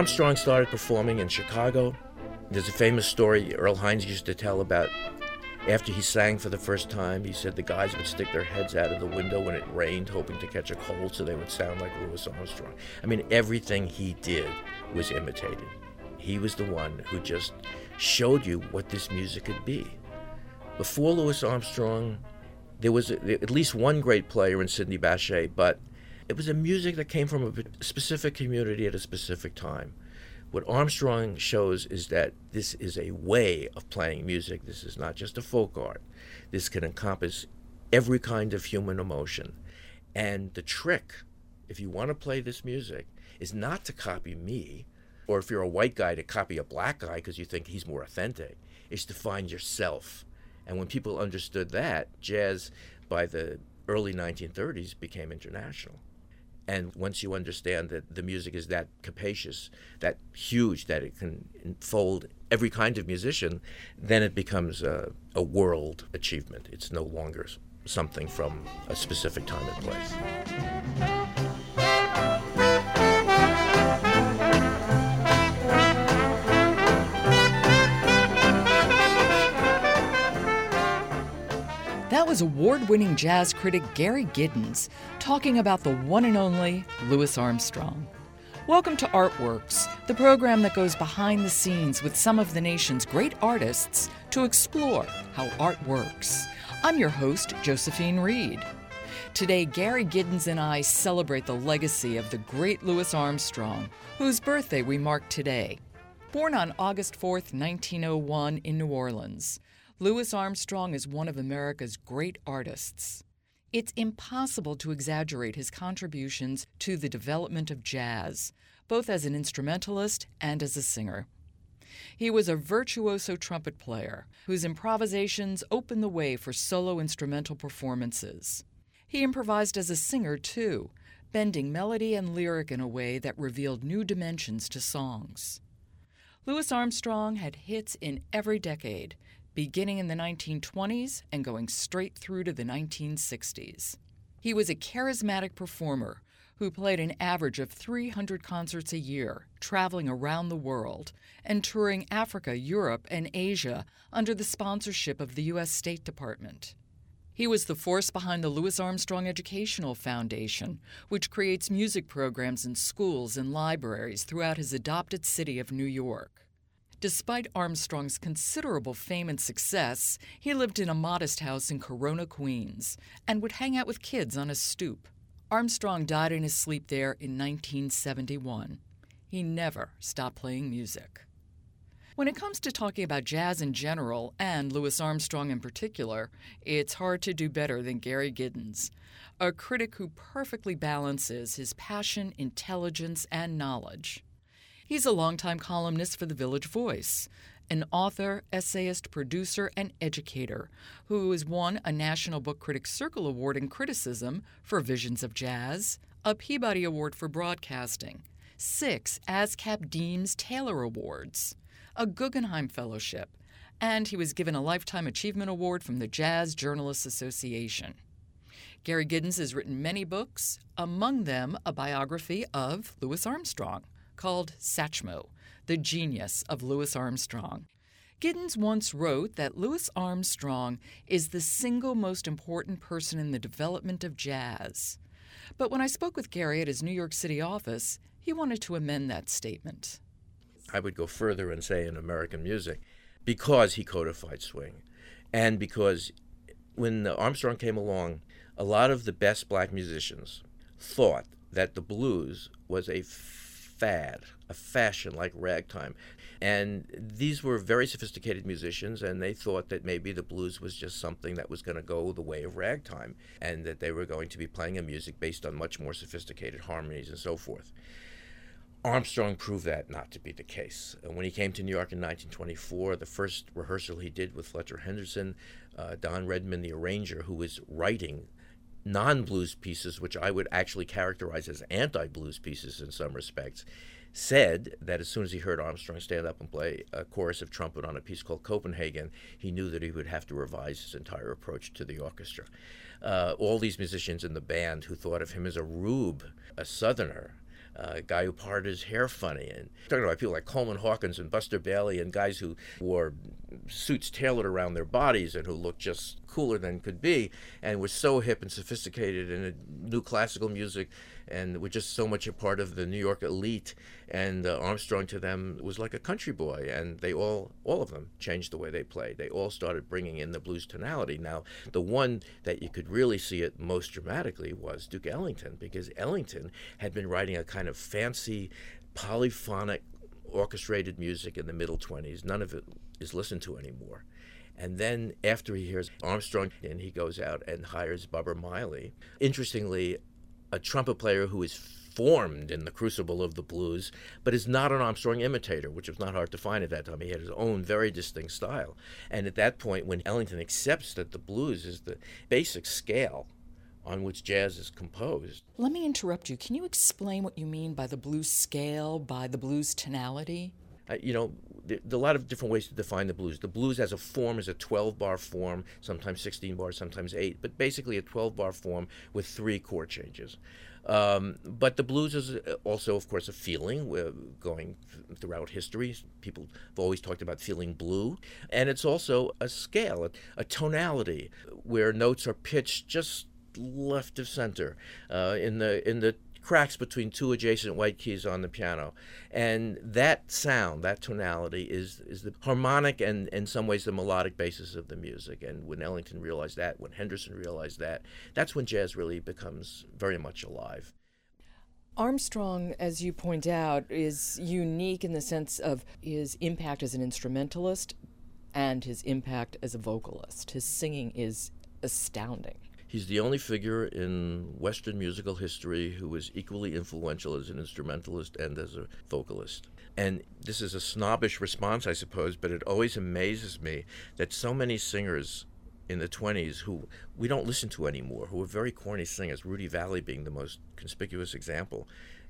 Armstrong started performing in Chicago, there's a famous story Earl Hines used to tell about after he sang for the first time. He said the guys would stick their heads out of the window when it rained, hoping to catch a cold so they would sound like Louis Armstrong. I mean, everything he did was imitated. He was the one who just showed you what this music could be. Before Louis Armstrong, there was at least one great player in Sidney Bechet, but it was a music that came from a specific community at a specific time. What Armstrong shows is that this is a way of playing music. This is not just a folk art. This can encompass every kind of human emotion. And the trick, if you want to play this music, is not to copy me, or if you're a white guy, to copy a black guy because you think he's more authentic, is to find yourself. And when people understood that, jazz by the early 1930s became international. And once you understand that the music is that capacious, that huge, that it can enfold every kind of musician, then it becomes a, a world achievement. It's no longer something from a specific time and place. That was award winning jazz critic Gary Giddins talking about the one and only Louis Armstrong. Welcome to Artworks, the program that goes behind the scenes with some of the nation's great artists to explore how art works. I'm your host, Josephine Reed. Today, Gary Giddins and I celebrate the legacy of the great Louis Armstrong, whose birthday we mark today. Born on August 4, 1901, in New Orleans, Louis Armstrong is one of America's great artists. It's impossible to exaggerate his contributions to the development of jazz, both as an instrumentalist and as a singer. He was a virtuoso trumpet player whose improvisations opened the way for solo instrumental performances. He improvised as a singer, too, bending melody and lyric in a way that revealed new dimensions to songs. Louis Armstrong had hits in every decade, beginning in the 1920s and going straight through to the 1960s. He was a charismatic performer who played an average of 300 concerts a year, traveling around the world and touring Africa, Europe, and Asia under the sponsorship of the U.S. State Department. He was the force behind the Louis Armstrong Educational Foundation, which creates music programs in schools and libraries throughout his adopted city of New York. Despite Armstrong's considerable fame and success, he lived in a modest house in Corona, Queens, and would hang out with kids on a stoop. Armstrong died in his sleep there in 1971. He never stopped playing music. When it comes to talking about jazz in general, and Louis Armstrong in particular, it's hard to do better than Gary Giddins, a critic who perfectly balances his passion, intelligence, and knowledge. He's a longtime columnist for the Village Voice, an author, essayist, producer, and educator who has won a National Book Critics Circle Award in Criticism for Visions of Jazz, a Peabody Award for Broadcasting, six ASCAP Deems Taylor Awards, a Guggenheim Fellowship, and he was given a Lifetime Achievement Award from the Jazz Journalists Association. Gary Giddins has written many books, among them a biography of Louis Armstrong called Satchmo, The Genius of Louis Armstrong. Giddins once wrote that Louis Armstrong is the single most important person in the development of jazz. But when I spoke with Gary at his New York City office, he wanted to amend that statement. I would go further and say in American music, because he codified swing, and because when Armstrong came along, a lot of the best black musicians thought that the blues was a fad, a fashion like ragtime. And these were very sophisticated musicians, and they thought that maybe the blues was just something that was going to go the way of ragtime, and that they were going to be playing a music based on much more sophisticated harmonies and so forth. Armstrong proved that not to be the case. And when he came to New York in 1924, the first rehearsal he did with Fletcher Henderson, uh, Don Redman, the arranger, who was writing non blues pieces, which I would actually characterize as anti blues pieces in some respects, said that as soon as he heard Armstrong stand up and play a chorus of trumpet on a piece called Copenhagen, he knew that he would have to revise his entire approach to the orchestra. Uh, all these musicians in the band who thought of him as a rube, a southerner, uh, a guy who parted his hair funny, and talking about people like Coleman Hawkins and Buster Bailey, and guys who wore suits tailored around their bodies and who looked just cooler than could be, and were so hip and sophisticated in new classical music, and were just so much a part of the New York elite. And uh, Armstrong to them was like a country boy, and they all, all of them, changed the way they played. They all started bringing in the blues tonality. Now, the one that you could really see it most dramatically was Duke Ellington, because Ellington had been writing a kind of fancy, polyphonic, orchestrated music in the middle 20s. None of it is listened to anymore. And then after he hears Armstrong, and he goes out and hires Bubber Miley. Interestingly, a trumpet player who is formed in the crucible of the blues, but is not an Armstrong imitator, which was not hard to find at that time. He had his own very distinct style. And at that point, when Ellington accepts that the blues is the basic scale on which jazz is composed. Let me interrupt you. Can you explain what you mean by the blues scale, by the blues tonality? Uh, you know, there's a lot of different ways to define the blues. The blues as a form is a 12 bar form, sometimes 16 bars, sometimes 8, but basically a 12 bar form with three chord changes. Um, but the blues is uh, also, of course, a feeling We're going throughout history. People have always talked about feeling blue. And it's also a scale, a, a tonality, where notes are pitched just left of center uh, in the in the cracks between two adjacent white keys on the piano. And that sound, that tonality, is, is the harmonic and, in some ways, the melodic basis of the music. And when Ellington realized that, when Henderson realized that, that's when jazz really becomes very much alive. Armstrong, as you point out, is unique in the sense of his impact as an instrumentalist and his impact as a vocalist. His singing is astounding. He's the only figure in Western musical history who was equally influential as an instrumentalist and as a vocalist. And this is a snobbish response, I suppose, but it always amazes me that so many singers in the 20s who we don't listen to anymore, who were very corny singers, Rudy Vallee being the most conspicuous example,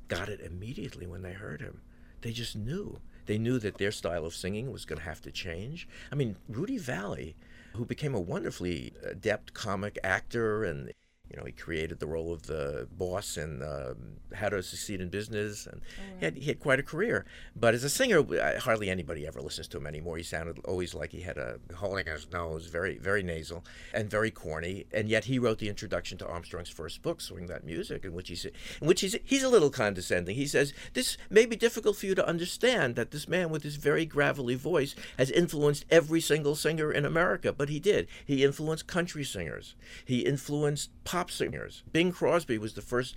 got it immediately when they heard him. They just knew. They knew that their style of singing was going to have to change. I mean, Rudy Vallee who became a wonderfully adept comic actor and you know, he created the role of the boss in uh, How to Succeed in Business, and oh, right. he, had, he had quite a career. But as a singer, hardly anybody ever listens to him anymore. He sounded always like he had a hole in his nose, very very nasal and very corny. And yet he wrote the introduction to Armstrong's first book, Swing That Music, in which he said, in which he's he's a little condescending. He says, "This may be difficult for you to understand that this man with his very gravelly voice has influenced every single singer in America, but he did. He influenced country singers. He influenced pop." Pop singers. Bing Crosby was the first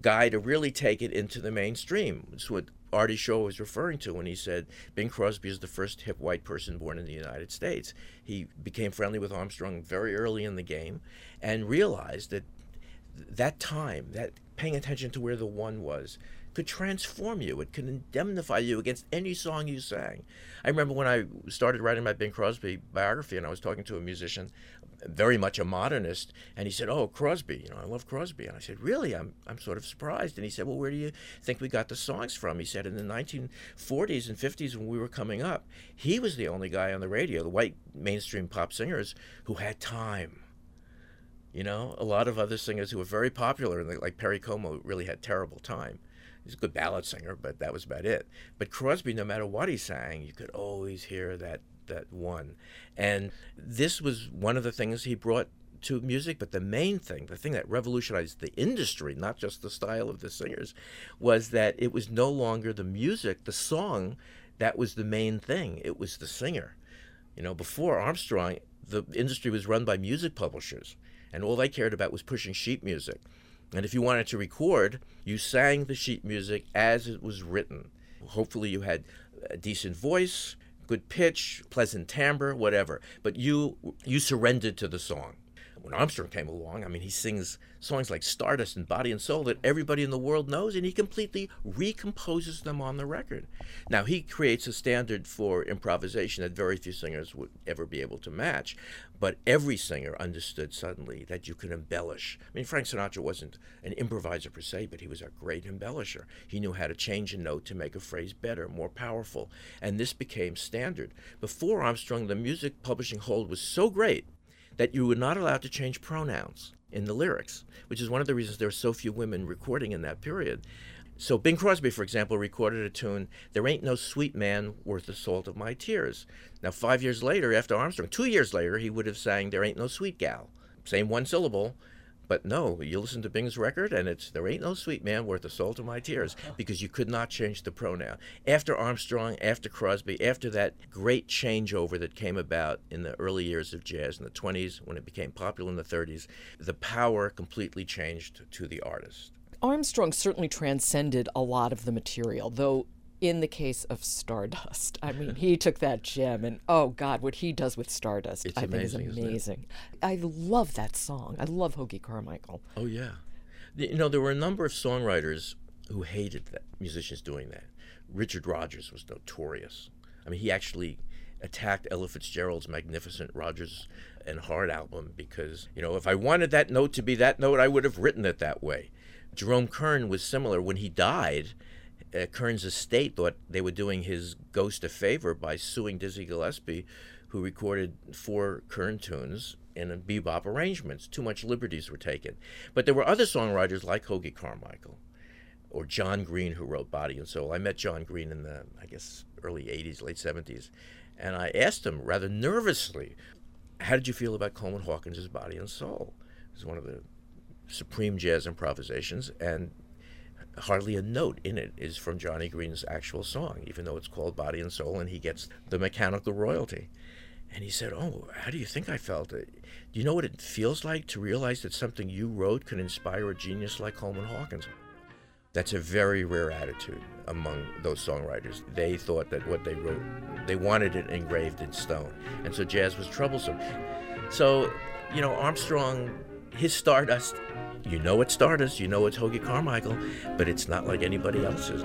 guy to really take it into the mainstream. It's what Artie Shaw was referring to when he said Bing Crosby is the first hip white person born in the United States. He became friendly with Armstrong very early in the game and realized that that time, that paying attention to where the one was, could transform you. It could indemnify you against any song you sang. I remember when I started writing my Bing Crosby biography, and I was talking to a musician very much a modernist, and he said, "Oh, Crosby, you know, I love Crosby." And I said, "Really? I'm I'm sort of surprised." And he said, "Well, where do you think we got the songs from?" He said, "In the 1940s and 50s when we were coming up, he was the only guy on the radio, the white mainstream pop singers who had time." You know, a lot of other singers who were very popular, like Perry Como, really had terrible time. He's a good ballad singer, but that was about it. But Crosby, no matter what he sang, you could always hear that that one. And this was one of the things he brought to music, but the main thing, the thing that revolutionized the industry, not just the style of the singers, was that it was no longer the music, the song, that was the main thing. It was the singer. You know, before Armstrong, the industry was run by music publishers, and all they cared about was pushing sheet music. And if you wanted to record, you sang the sheet music as it was written. Hopefully, you had a decent voice, good pitch, pleasant timbre, whatever. But you you surrendered to the song. When Armstrong came along, I mean, he sings songs like Stardust and Body and Soul that everybody in the world knows, and he completely recomposes them on the record. Now, he creates a standard for improvisation that very few singers would ever be able to match, but every singer understood suddenly that you can embellish. I mean, Frank Sinatra wasn't an improviser per se, but he was a great embellisher. He knew how to change a note to make a phrase better, more powerful, and this became standard. Before Armstrong, the music publishing hold was so great that you were not allowed to change pronouns in the lyrics, which is one of the reasons there were so few women recording in that period. So Bing Crosby, for example, recorded a tune, There Ain't No Sweet Man Worth the Salt of My Tears. Now, five years later, after Armstrong, two years later, he would have sang There Ain't No Sweet Gal. Same one syllable, but no, you listen to Bing's record and it's There Ain't No Sweet Man Worth the Salt of My Tears because you could not change the pronoun. After Armstrong, after Crosby, after that great changeover that came about in the early years of jazz in the 20s when it became popular in the 30s, the power completely changed to the artist. Armstrong certainly transcended a lot of the material, though in the case of Stardust, I mean, he took that gem and oh God, what he does with Stardust, It's I think is amazing, amazing. I love that song. I love Hoagy Carmichael. Oh yeah, you know there were a number of songwriters who hated that musicians doing that. Richard Rodgers was notorious. I mean, he actually attacked Ella Fitzgerald's magnificent Rodgers and Hart album because you know if I wanted that note to be that note, I would have written it that way. Jerome Kern was similar. When he died, uh, Kern's estate thought they were doing his ghost a favor by suing Dizzy Gillespie, who recorded four Kern tunes in bebop arrangements. Too much liberties were taken. But there were other songwriters like Hoagy Carmichael or John Green, who wrote Body and Soul. I met John Green in the, I guess, early 80s, late 70s. And I asked him rather nervously, how did you feel about Coleman Hawkins' Body and Soul? It was one of the supreme jazz improvisations, and hardly a note in it is from Johnny Green's actual song, even though it's called Body and Soul, and he gets the mechanical royalty. And he said, Oh, how do you think I felt? It do you know what it feels like to realize that something you wrote could inspire a genius like Coleman Hawkins? That's a very rare attitude among those songwriters. They thought that what they wrote, they wanted it engraved in stone. And so jazz was troublesome. So, you know, Armstrong, his Stardust, you know it's Stardust, you know it's Hoagy Carmichael, but it's not like anybody else's.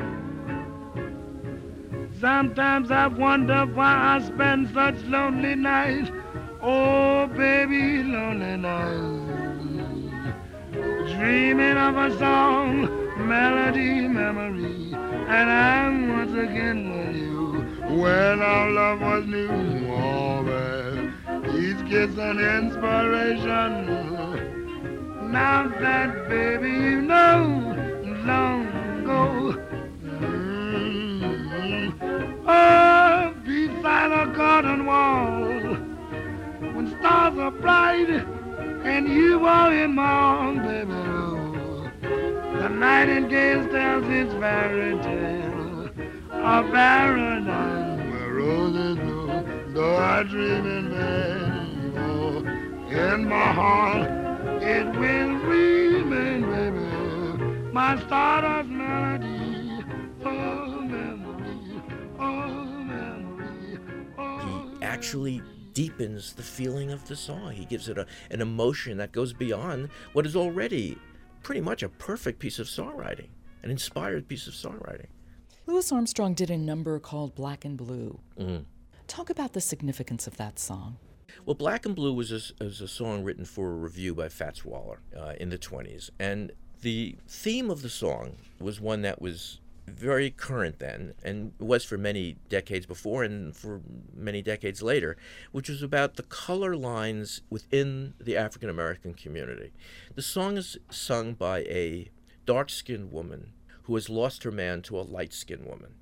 Sometimes I wonder why I spend such lonely nights. Oh, baby, lonely nights. Dreaming of a song, melody, memory. And I'm once again with you when our love was new. Oh, babe, each kiss an inspiration. Now that, baby, you know, long ago. Mm, Oh, beside a garden wall, when stars are bright and you are in my arms, baby. Oh, the nightingale tells its fairy tale of paradise where roses blow, though I dream in vain. Oh, in my heart it will remain, baby, my stardust melody. Oh, memory, oh, memory, oh, He actually deepens the feeling of the song. He gives it a, an emotion that goes beyond what is already pretty much a perfect piece of songwriting, an inspired piece of songwriting. Louis Armstrong did a number called Black and Blue. Mm. Talk about the significance of that song. Well, Black and Blue was a, was a song written for a revue by Fats Waller uh, in the 20s. And the theme of the song was one that was very current then and was for many decades before and for many decades later, which was about the color lines within the African American community. The song is sung by a dark skinned woman who has lost her man to a light skinned woman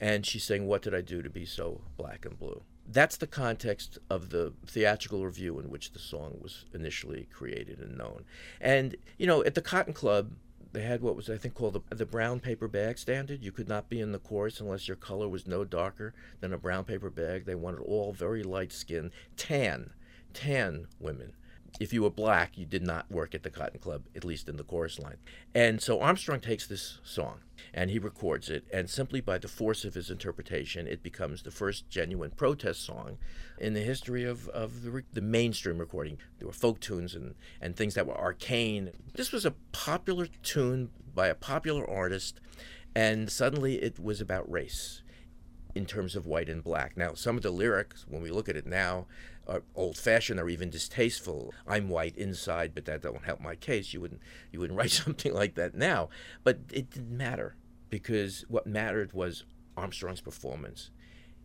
and she's saying, What did I do to be so black and blue? That's the context of the theatrical revue in which the song was initially created and known. And, you know, at the Cotton Club, they had what was, I think, called the, the brown paper bag standard. You could not be in the chorus unless your color was no darker than a brown paper bag. They wanted all very light skinned, tan, tan women if you were black, you did not work at the Cotton Club, at least in the chorus line. And so Armstrong takes this song and he records it, and simply by the force of his interpretation, it becomes the first genuine protest song in the history of, of the, the mainstream recording. There were folk tunes and, and things that were arcane. This was a popular tune by a popular artist, and suddenly it was about race in terms of white and black. Now, some of the lyrics, when we look at it now, are old-fashioned or even distasteful. I'm white inside, but that don't help my case. You wouldn't you wouldn't write something like that now. But it didn't matter because what mattered was Armstrong's performance,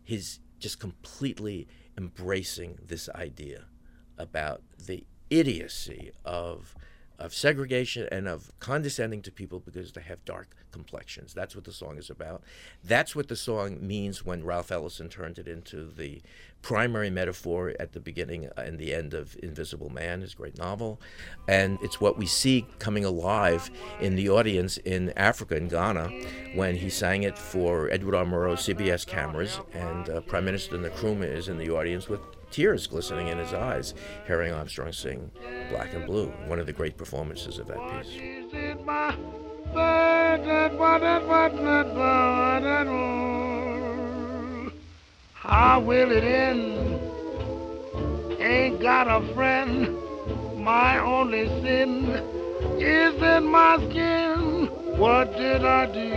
his just completely embracing this idea about the idiocy of of segregation and of condescending to people because they have dark complexions. That's what the song is about. That's what the song means when Ralph Ellison turned it into the primary metaphor at the beginning and the end of Invisible Man, his great novel. And it's what we see coming alive in the audience in Africa, in Ghana, when he sang it for Edward R. Murrow's CBS cameras. And uh, Prime Minister Nkrumah is in the audience with tears glistening in his eyes, hearing Armstrong sing Black and Blue, one of the great performances of that piece. How will it end? Ain't got a friend. My only sin is in my skin. What did I do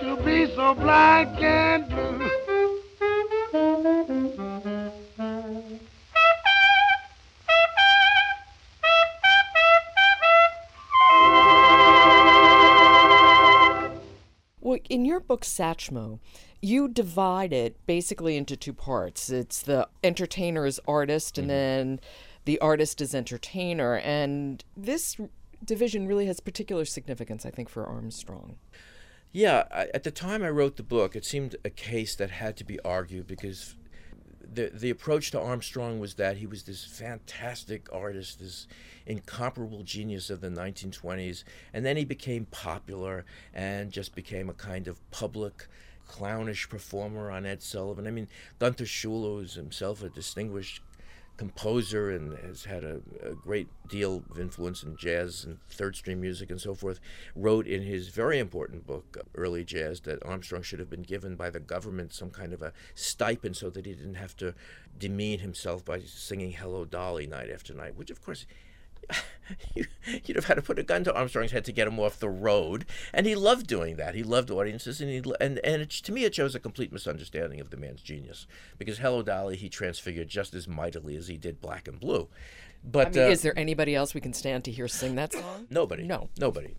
to be so black and blue? Well, in your book, Satchmo, you divide it basically into two parts. It's the entertainer as artist, and mm-hmm. then the artist as entertainer. And this division really has particular significance, I think, for Armstrong. Yeah, I, at the time I wrote the book, it seemed a case that had to be argued because the the approach to Armstrong was that he was this fantastic artist, this incomparable genius of the 1920s, and then he became popular and just became a kind of public clownish performer on Ed Sullivan. I mean, Gunther Schuller was himself a distinguished composer and has had a, a, great deal of influence in jazz and third stream music and so forth, wrote in his very important book, Early Jazz, that Armstrong should have been given by the government some kind of a stipend so that he didn't have to demean himself by singing Hello Dolly night after night, which of course you, would have had to put a gun to Armstrong's head to get him off the road, and he loved doing that. He loved audiences, and he and and it, to me, it shows a complete misunderstanding of the man's genius. Because Hello Dolly, he transfigured just as mightily as he did Black and Blue. But I mean, uh, is there anybody else we can stand to hear sing that song? Nobody. No. Nobody.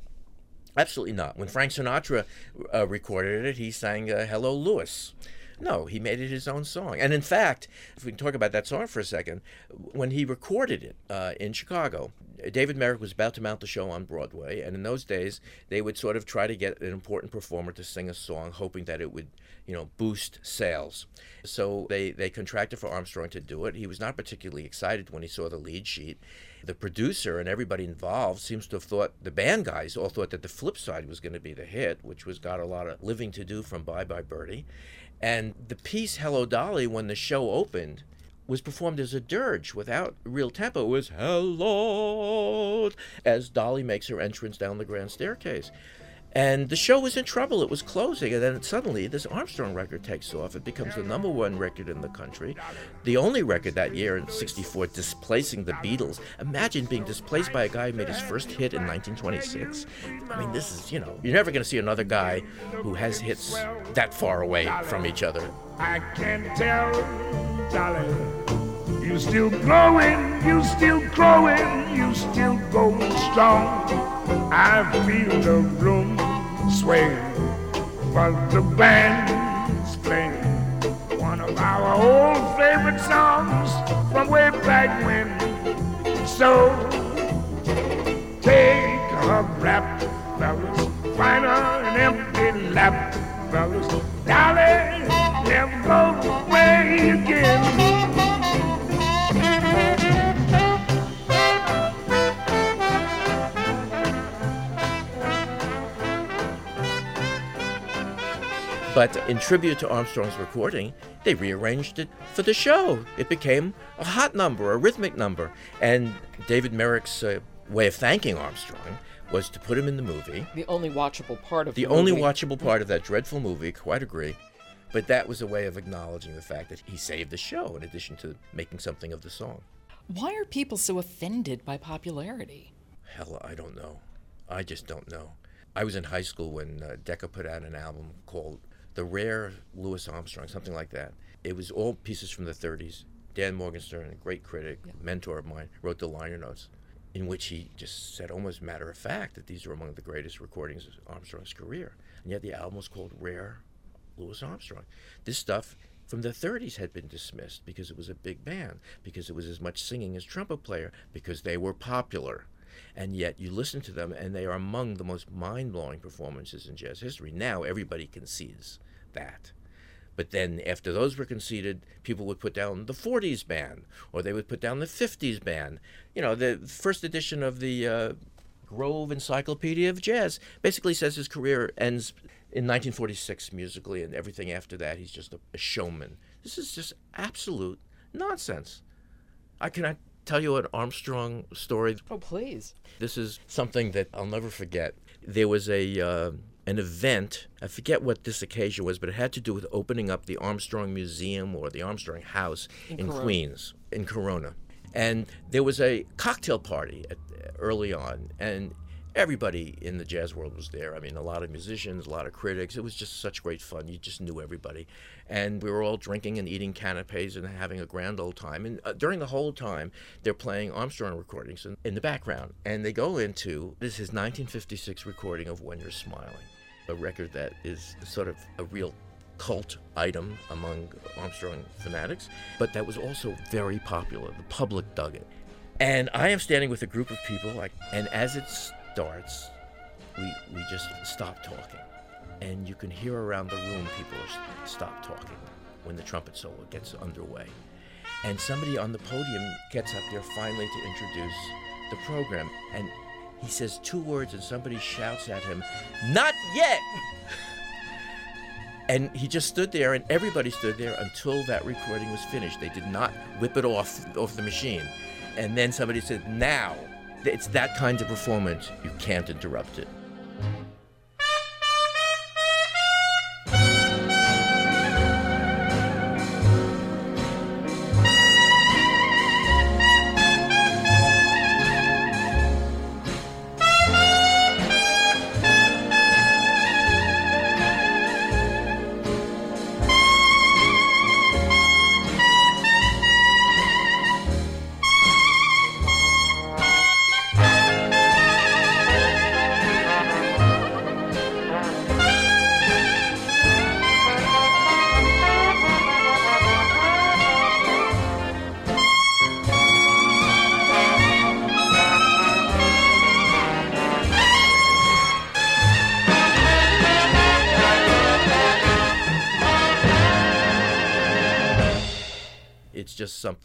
Absolutely not. When Frank Sinatra uh, recorded it, he sang uh, "Hello, Louis." No, he made it his own song. And in fact, if we can talk about that song for a second, when he recorded it uh, in Chicago, David Merrick was about to mount the show on Broadway, and in those days, they would sort of try to get an important performer to sing a song, hoping that it would, you know, boost sales. So they, they contracted for Armstrong to do it. He was not particularly excited when he saw the lead sheet. The producer and everybody involved seems to have thought, the band guys all thought that the flip side was going to be the hit, which was Got a Lot of Living to Do from Bye Bye Birdie. And the piece Hello Dolly, when the show opened, was performed as a dirge without real tempo. It was Hello as Dolly makes her entrance down the grand staircase. And the show was in trouble. It was closing. And then suddenly, this Armstrong record takes off. It becomes the number one record in the country. The only record that year in 64 displacing the Beatles. Imagine being displaced by a guy who made his first hit in 1926. I mean, this is, you know, you're never going to see another guy who has hits that far away from each other. I can tell, darling. You still growing, you still growing, you still going strong. I feel the room sway while the band's playing one of our old favorite songs from way back when. So take But in tribute to Armstrong's recording, they rearranged it for the show. It became a hot number, a rhythmic number. And David Merrick's uh, way of thanking Armstrong was to put him in the movie. The only watchable part of the, the only watchable part of that dreadful movie. Quite agree. But that was a way of acknowledging the fact that he saved the show in addition to making something of the song. Why are people so offended by popularity? Hell, I don't know. I just don't know. I was in high school when uh, Decca put out an album called the rare Louis Armstrong, something like that. It was all pieces from the 30s. Dan Morgenstern, a great critic, yeah. mentor of mine, wrote the liner notes in which he just said almost matter of fact that these are among the greatest recordings of Armstrong's career. And yet the album was called Rare Louis Armstrong. This stuff from the 30s had been dismissed because it was a big band, because it was as much singing as trumpet player, because they were popular. and yet you listen to them, and they are among the most mind blowing performances in jazz history. Now everybody concedes that. But then after those were conceded, people would put down the 40s band or they would put down the 50s band. You know, the first edition of the uh, Grove Encyclopedia of Jazz basically says his career ends in 1946 musically, and everything after that, he's just a, a showman. This is just absolute nonsense. I cannot tell you an Armstrong story. Oh, please. This is something that I'll never forget. There was a uh, an event. I forget what this occasion was, but it had to do with opening up the Armstrong Museum or the Armstrong House in, in Queens, in Corona. And there was a cocktail party at, early on, and everybody in the jazz world was there. I mean, a lot of musicians, a lot of critics. It was just such great fun. You just knew everybody. And we were all drinking and eating canapes and having a grand old time. And uh, during the whole time, they're playing Armstrong recordings in, in the background. And they go into this is 1956 recording of When You're Smiling, a record that is sort of a real cult item among Armstrong fanatics, but that was also very popular. The public dug it. And I am standing with a group of people, like, and as it starts, we, we just stop talking. And you can hear around the room people stop talking when the trumpet solo gets underway. And somebody on the podium gets up there finally to introduce the program. And he says two words, and somebody shouts at him, Not yet! And he just stood there, and everybody stood there until that recording was finished. They did not whip it off off the machine. And then somebody said, "Now." It's that kind of performance. You can't interrupt it.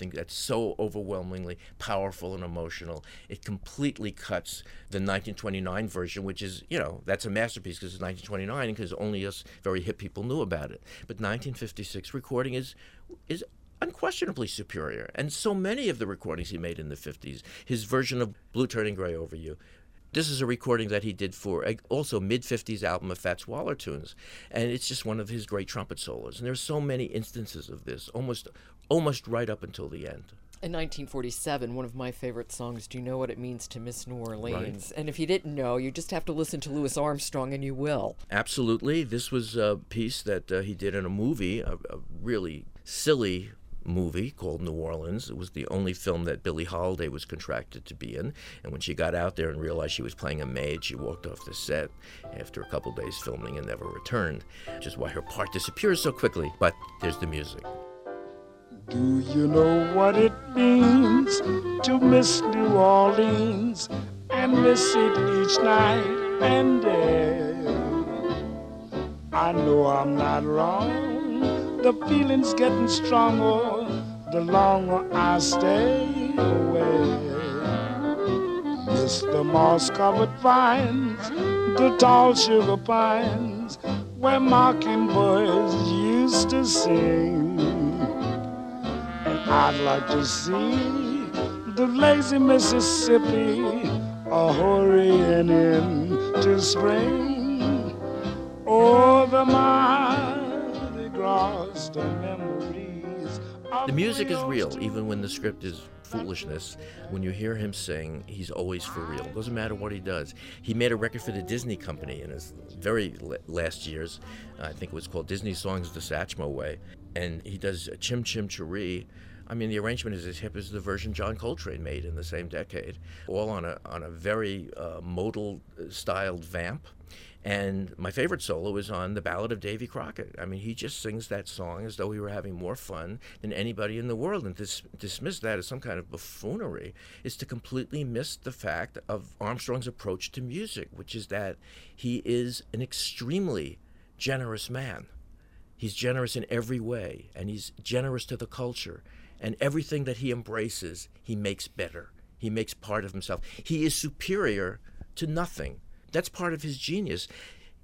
Something that's so overwhelmingly powerful and emotional. It completely cuts the 1929 version, which is, you know, that's a masterpiece because it's 1929 because only us very hip people knew about it. But 1956 recording is is unquestionably superior. And so many of the recordings he made in the 50s, his version of Blue Turning Gray Over You, this is a recording that he did for also mid 50s album of Fats Waller tunes and it's just one of his great trumpet solos and there's so many instances of this almost almost right up until the end in 1947, one of my favorite songs, Do You Know What It Means to Miss New Orleans? Right. And if you didn't know, you just have to listen to Louis Armstrong and you will. Absolutely. This was a piece that uh, he did in a movie, a, a really silly movie called New Orleans. It was the only film that Billie Holiday was contracted to be in. And when she got out there and realized she was playing a maid, she walked off the set after a couple days filming and never returned, which is why her part disappears so quickly. But there's the music. Do you know what it means to miss New Orleans and miss it each night and day? I know I'm not wrong the feeling's getting stronger the longer I stay away. Miss the moss covered vines, the tall sugar pines, where mockingbirds used to sing. I'd like to see the lazy Mississippi a hurrying into spring. Oh, the mile the music is real, even when the script is foolishness. When you hear him sing, he's always for real. Doesn't matter what he does. He made a record for the Disney Company in his very last years. I think it was called Disney Songs the Satchmo Way. And he does Chim Chim Cheree I mean, the arrangement is as hip as the version John Coltrane made in the same decade, all on a on a very uh, modal uh, styled vamp. And my favorite solo is on the Ballad of Davy Crockett. I mean, he just sings that song as though he were having more fun than anybody in the world. And to dismiss that as some kind of buffoonery is to completely miss the fact of Armstrong's approach to music, which is that he is an extremely generous man. He's generous in every way, and he's generous to the culture. And everything that he embraces, he makes better. He makes part of himself. He is superior to nothing. That's part of his genius.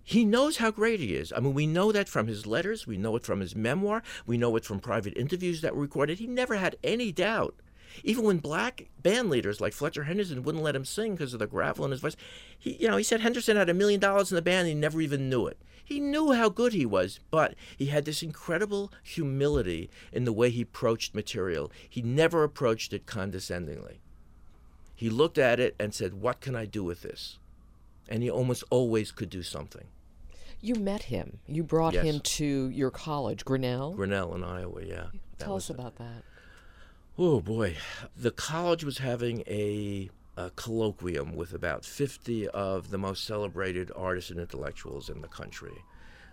He knows how great he is. I mean, we know that from his letters, we know it from his memoir, we know it from private interviews that were recorded. He never had any doubt. Even when black band leaders like Fletcher Henderson wouldn't let him sing because of the gravel in his voice, he, you know, he said Henderson had a million dollars in the band and he never even knew it. He knew how good he was, but he had this incredible humility in the way he approached material. He never approached it condescendingly. He looked at it and said, What can I do with this? and he almost always could do something. You met him. You brought Yes. him to your college, Grinnell. Grinnell in Iowa, yeah. Tell us it. about that. Oh boy, the college was having a, a colloquium with about 50 of the most celebrated artists and intellectuals in the country.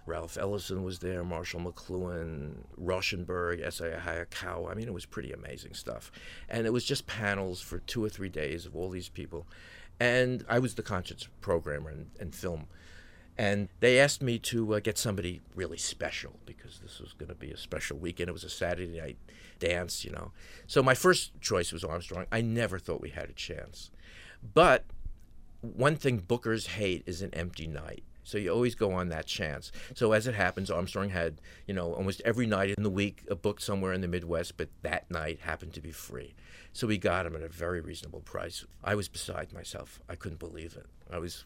Ralph Ellison was there, Marshall McLuhan, Rauschenberg, S.A. Hayakawa. I mean, it was pretty amazing stuff. And it was just panels for two or three days of all these people. And I was the conscience programmer and, and film. And they asked me to uh, get somebody really special because this was going to be a special weekend. It was a Saturday night dance, you know. So my first choice was Armstrong. I never thought we had a chance. But one thing bookers hate is an empty night. So you always go on that chance. So as it happens, Armstrong had, you know, almost every night in the week a book somewhere in the Midwest, but that night happened to be free. So we got him at a very reasonable price. I was beside myself. I couldn't believe it. I was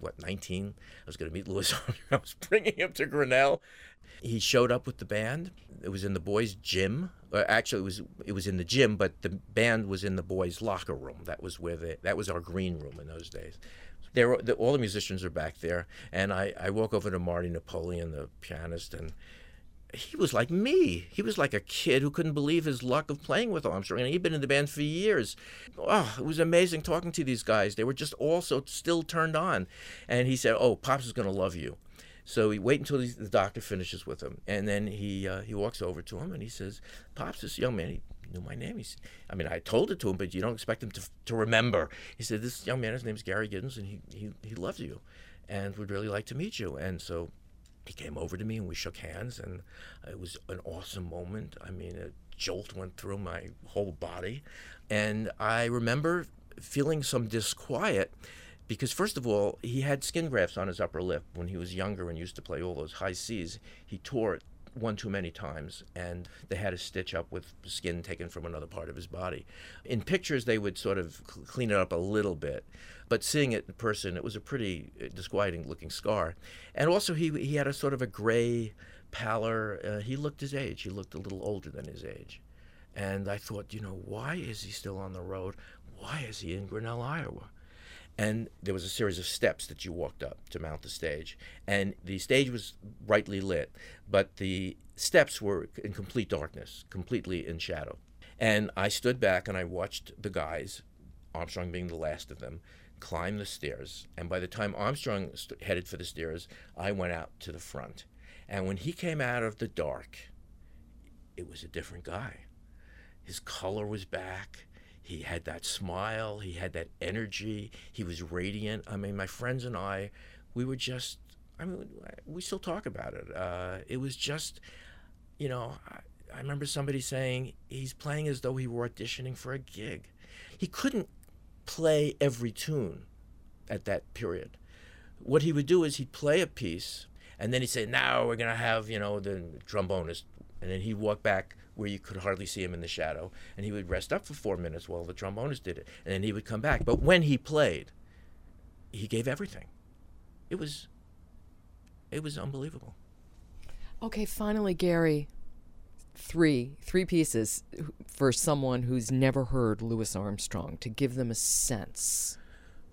what 19 i was going to meet louis armstrong i was bringing him to grinnell he showed up with the band it was in the boys gym uh, actually it was it was in the gym but the band was in the boys locker room that was where they, that was our green room in those days there the, all the musicians are back there and I, I walk over to marty napoleon the pianist and he was like me. He was like a kid who couldn't believe his luck of playing with Armstrong. And he'd been in the band for years. Oh, it was amazing talking to these guys. They were just all so still turned on. And he said, "Oh, Pops is going to love you." So he wait until the doctor finishes with him, and then he uh, he walks over to him and he says, "Pops, this young man, he knew my name. He's, I mean, I told it to him, but you don't expect him to to remember." He said, "This young man, his name's Gary Giddins, and he he he loves you, and would really like to meet you." And so he came over to me and we shook hands and it was an awesome moment i mean a jolt went through my whole body and i remember feeling some disquiet because first of all he had skin grafts on his upper lip when he was younger and used to play all those high c's. He tore it one too many times and they had to stitch up with skin taken from another part of his body. In pictures they would sort of cl- clean it up a little bit but seeing it in person it was a pretty uh, disquieting looking scar. And also he he had a sort of a gray pallor. Uh, he looked his age. He looked a little older than his age. And i thought you know why is he still on the road? Why is he in grinnell iowa and there was a series of steps that you walked up to mount the stage. And the stage was brightly lit but the steps were in complete darkness completely in shadow. And i stood back and i watched the guys armstrong being the last of them climb the stairs. And by the time armstrong st- headed for the stairs i went out to the front. And when he came out of the dark it was a different guy. His color was back he had that smile. He had that energy. He was radiant. I mean my friends and i we were just i mean we still talk about it. Uh, it was just you know I, I remember somebody saying he's playing as though he were auditioning for a gig. He couldn't play every tune at that period. What he would do is he'd play a piece and then he'd say now we're going to have you know the trombonist and then he'd walk back where you could hardly see him in the shadow and he would rest up for four minutes while the trombonist did it and then he would come back but when he played he gave everything it was it was unbelievable Okay, finally, Gary. Three, three pieces for someone who's never heard Louis Armstrong to give them a sense.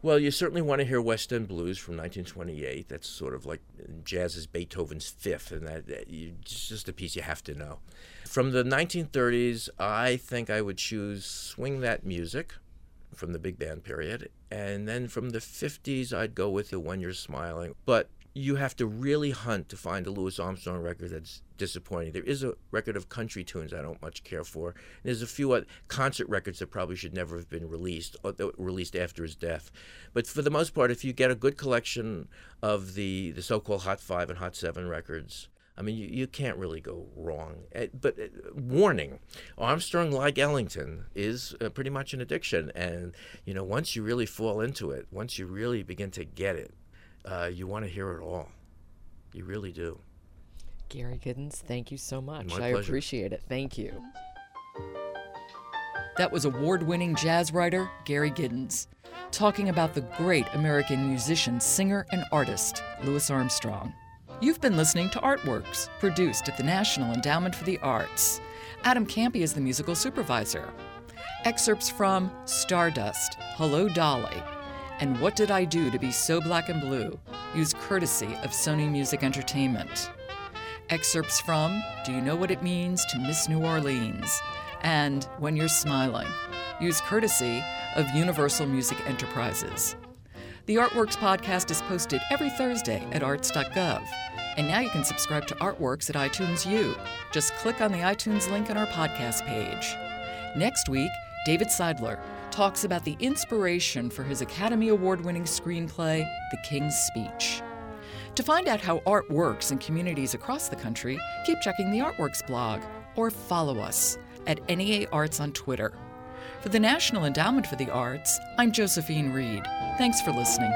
Well, you certainly want to hear West End Blues from 1928. That's sort of like jazz is Beethoven's fifth, and that, that you, it's just a piece you have to know. From the 1930s, I think I would choose Swing That Music from the big band period. And then from the 50s, I'd go with the When You're Smiling. But you have to really hunt to find a Louis Armstrong record that's disappointing. There is a record of country tunes I don't much care for. There's a few concert records that probably should never have been released, or released after his death. But for the most part, if you get a good collection of the, the so-called Hot Five and Hot Seven records, I mean, you, you can't really go wrong. Eh, but uh, warning Armstrong, like Ellington, is uh, pretty much an addiction. And, you know, once you really fall into it, once you really begin to get it, uh, you want to hear it all. You really do. Gary Giddins, thank you so much. My I pleasure. appreciate it. Thank you. That was award winning jazz writer Gary Giddins talking about the great American musician, singer, and artist, Louis Armstrong. You've been listening to Artworks, produced at the National Endowment for the Arts. Adam Kampe is the musical supervisor. Excerpts from Stardust, Hello Dolly, and What Did I Do to Be So Black and Blue use courtesy of Sony Music Entertainment. Excerpts from Do You Know What It Means to Miss New Orleans and When You're Smiling use courtesy of Universal Music Enterprises. The Artworks podcast is posted every Thursday at arts.gov. And now you can subscribe to Artworks at iTunes U. Just click on the iTunes link on our podcast page. Next week, David Seidler talks about the inspiration for his Academy Award winning screenplay, The King's Speech. To find out how art works in communities across the country, keep checking the Artworks blog or follow us at NEA Arts on Twitter. For the National Endowment for the Arts, I'm Josephine Reed. Thanks for listening.